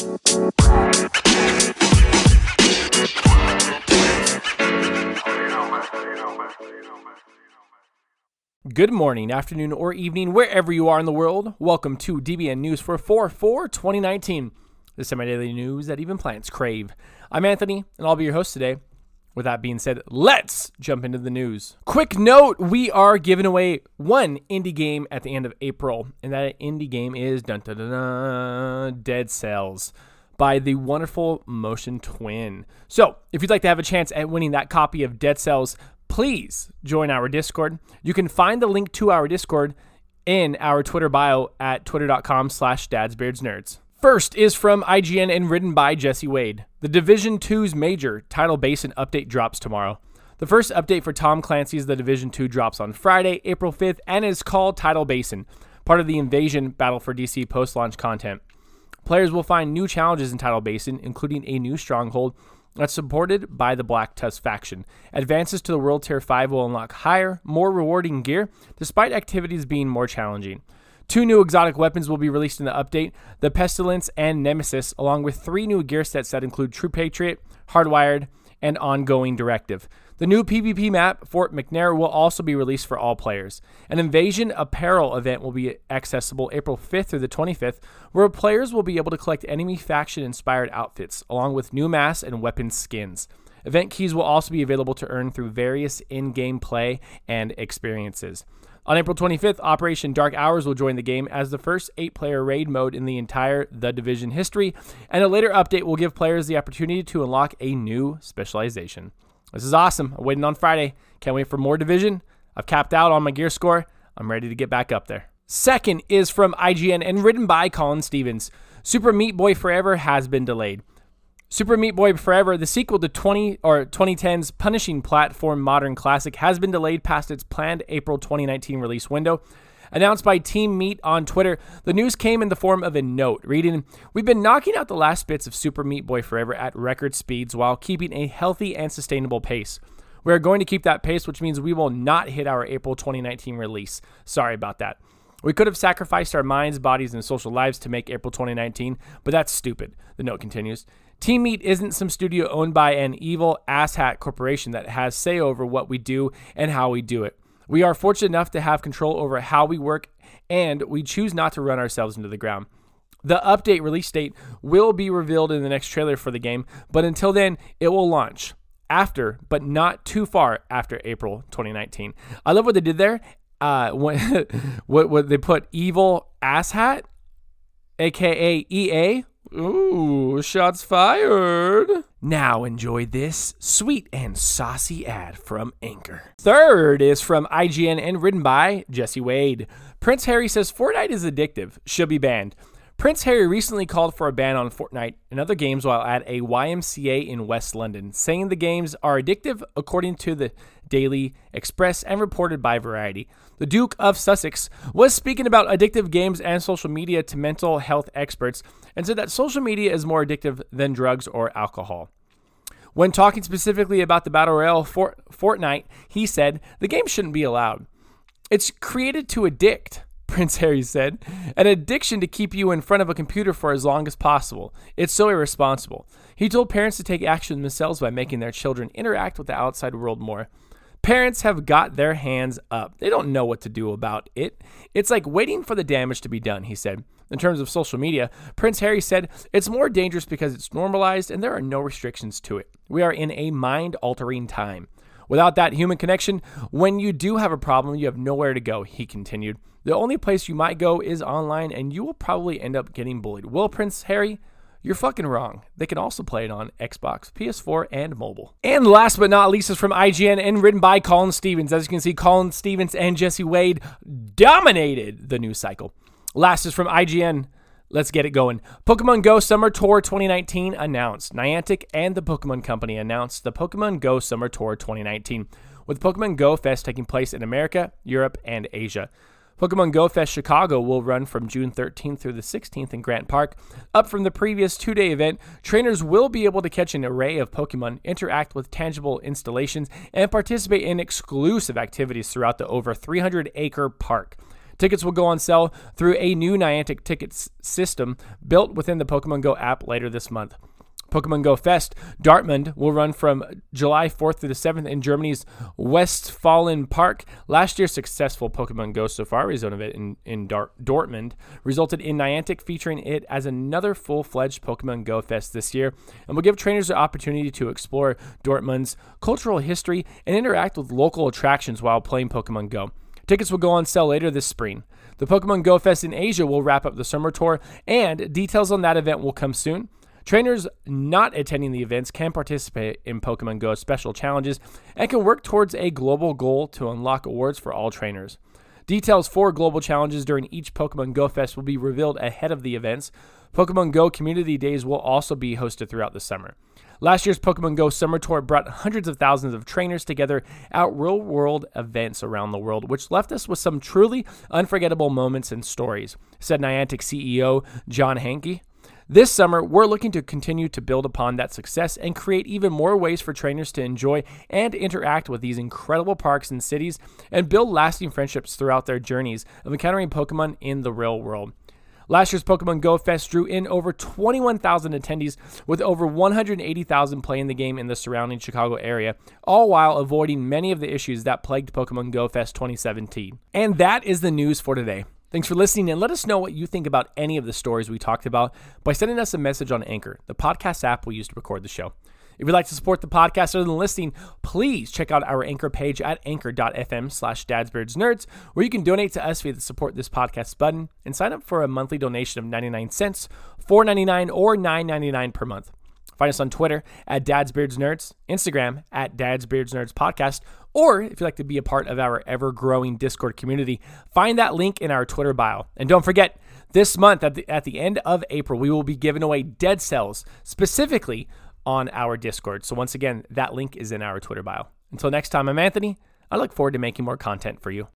Good morning, afternoon, or evening, wherever you are in the world. Welcome to DBN News for 4 4 2019, the semi daily news that even plants crave. I'm Anthony, and I'll be your host today. With that being said, let's jump into the news. Quick note we are giving away one indie game at the end of April, and that indie game is dun, dun, dun, dun, Dead Cells by the wonderful Motion Twin. So, if you'd like to have a chance at winning that copy of Dead Cells, please join our Discord. You can find the link to our Discord in our Twitter bio at twitter.com slash dadsbeardsnerds. First is from IGN and written by Jesse Wade. The Division 2's major Tidal Basin update drops tomorrow. The first update for Tom Clancy's The Division 2 drops on Friday, April 5th, and is called Tidal Basin, part of the Invasion Battle for DC post launch content. Players will find new challenges in Tidal Basin, including a new stronghold that's supported by the Black Tusk faction. Advances to the World Tier 5 will unlock higher, more rewarding gear, despite activities being more challenging. Two new exotic weapons will be released in the update the Pestilence and Nemesis, along with three new gear sets that include True Patriot, Hardwired, and Ongoing Directive. The new PvP map, Fort McNair, will also be released for all players. An Invasion Apparel event will be accessible April 5th through the 25th, where players will be able to collect enemy faction inspired outfits, along with new masks and weapon skins. Event keys will also be available to earn through various in game play and experiences. On April 25th, Operation Dark Hours will join the game as the first eight player raid mode in the entire The Division history, and a later update will give players the opportunity to unlock a new specialization. This is awesome. I'm waiting on Friday. Can't wait for more Division. I've capped out on my gear score. I'm ready to get back up there. Second is from IGN and written by Colin Stevens. Super Meat Boy Forever has been delayed. Super Meat Boy Forever, the sequel to 20 or 2010's punishing platform modern classic, has been delayed past its planned April 2019 release window. Announced by Team Meat on Twitter, the news came in the form of a note reading, We've been knocking out the last bits of Super Meat Boy Forever at record speeds while keeping a healthy and sustainable pace. We are going to keep that pace, which means we will not hit our April 2019 release. Sorry about that. We could have sacrificed our minds, bodies, and social lives to make April 2019, but that's stupid, the note continues. Team Meat isn't some studio owned by an evil asshat corporation that has say over what we do and how we do it. We are fortunate enough to have control over how we work, and we choose not to run ourselves into the ground. The update release date will be revealed in the next trailer for the game, but until then, it will launch after, but not too far after April 2019. I love what they did there. Uh, when, what, what they put evil asshat, aka EA, Ooh, shots fired. Now enjoy this sweet and saucy ad from Anchor. Third is from IGN and written by Jesse Wade. Prince Harry says Fortnite is addictive, should be banned. Prince Harry recently called for a ban on Fortnite and other games while at a YMCA in West London, saying the games are addictive according to the Daily Express and reported by Variety. The Duke of Sussex was speaking about addictive games and social media to mental health experts and said that social media is more addictive than drugs or alcohol. When talking specifically about the Battle Royale for Fortnite, he said, The game shouldn't be allowed. It's created to addict. Prince Harry said, an addiction to keep you in front of a computer for as long as possible. It's so irresponsible. He told parents to take action themselves by making their children interact with the outside world more. Parents have got their hands up. They don't know what to do about it. It's like waiting for the damage to be done, he said. In terms of social media, Prince Harry said, It's more dangerous because it's normalized and there are no restrictions to it. We are in a mind altering time. Without that human connection, when you do have a problem, you have nowhere to go, he continued. The only place you might go is online, and you will probably end up getting bullied. Well, Prince Harry, you're fucking wrong. They can also play it on Xbox, PS4, and mobile. And last but not least is from IGN and written by Colin Stevens. As you can see, Colin Stevens and Jesse Wade dominated the news cycle. Last is from IGN. Let's get it going. Pokemon Go Summer Tour 2019 announced. Niantic and the Pokemon Company announced the Pokemon Go Summer Tour 2019, with Pokemon Go Fest taking place in America, Europe, and Asia. Pokemon Go Fest Chicago will run from June 13th through the 16th in Grant Park. Up from the previous two day event, trainers will be able to catch an array of Pokemon, interact with tangible installations, and participate in exclusive activities throughout the over 300 acre park. Tickets will go on sale through a new Niantic tickets system built within the Pokemon Go app later this month. Pokemon Go Fest Dortmund will run from July 4th to the 7th in Germany's Westfalen Park. Last year's successful Pokemon Go Safari Zone event in, in Dortmund resulted in Niantic featuring it as another full fledged Pokemon Go Fest this year and will give trainers the opportunity to explore Dortmund's cultural history and interact with local attractions while playing Pokemon Go. Tickets will go on sale later this spring. The Pokemon Go Fest in Asia will wrap up the summer tour, and details on that event will come soon. Trainers not attending the events can participate in Pokemon Go special challenges and can work towards a global goal to unlock awards for all trainers. Details for global challenges during each Pokemon Go Fest will be revealed ahead of the events. Pokemon Go Community Days will also be hosted throughout the summer. Last year's Pokemon Go Summer Tour brought hundreds of thousands of trainers together at real world events around the world, which left us with some truly unforgettable moments and stories, said Niantic CEO John Hanke. This summer, we're looking to continue to build upon that success and create even more ways for trainers to enjoy and interact with these incredible parks and cities and build lasting friendships throughout their journeys of encountering Pokemon in the real world. Last year's Pokemon Go Fest drew in over 21,000 attendees, with over 180,000 playing the game in the surrounding Chicago area, all while avoiding many of the issues that plagued Pokemon Go Fest 2017. And that is the news for today. Thanks for listening and let us know what you think about any of the stories we talked about by sending us a message on Anchor, the podcast app we use to record the show. If you'd like to support the podcast other than listening, please check out our Anchor page at anchor.fm slash dadsbeardsnerds, where you can donate to us via the support this podcast button and sign up for a monthly donation of 99 cents, $4.99, or $9.99 per month. Find us on Twitter at Dad's Beards Nerds, Instagram at Dad's Beards Nerds Podcast, or if you'd like to be a part of our ever growing Discord community, find that link in our Twitter bio. And don't forget, this month at the, at the end of April, we will be giving away dead cells specifically on our Discord. So once again, that link is in our Twitter bio. Until next time, I'm Anthony. I look forward to making more content for you.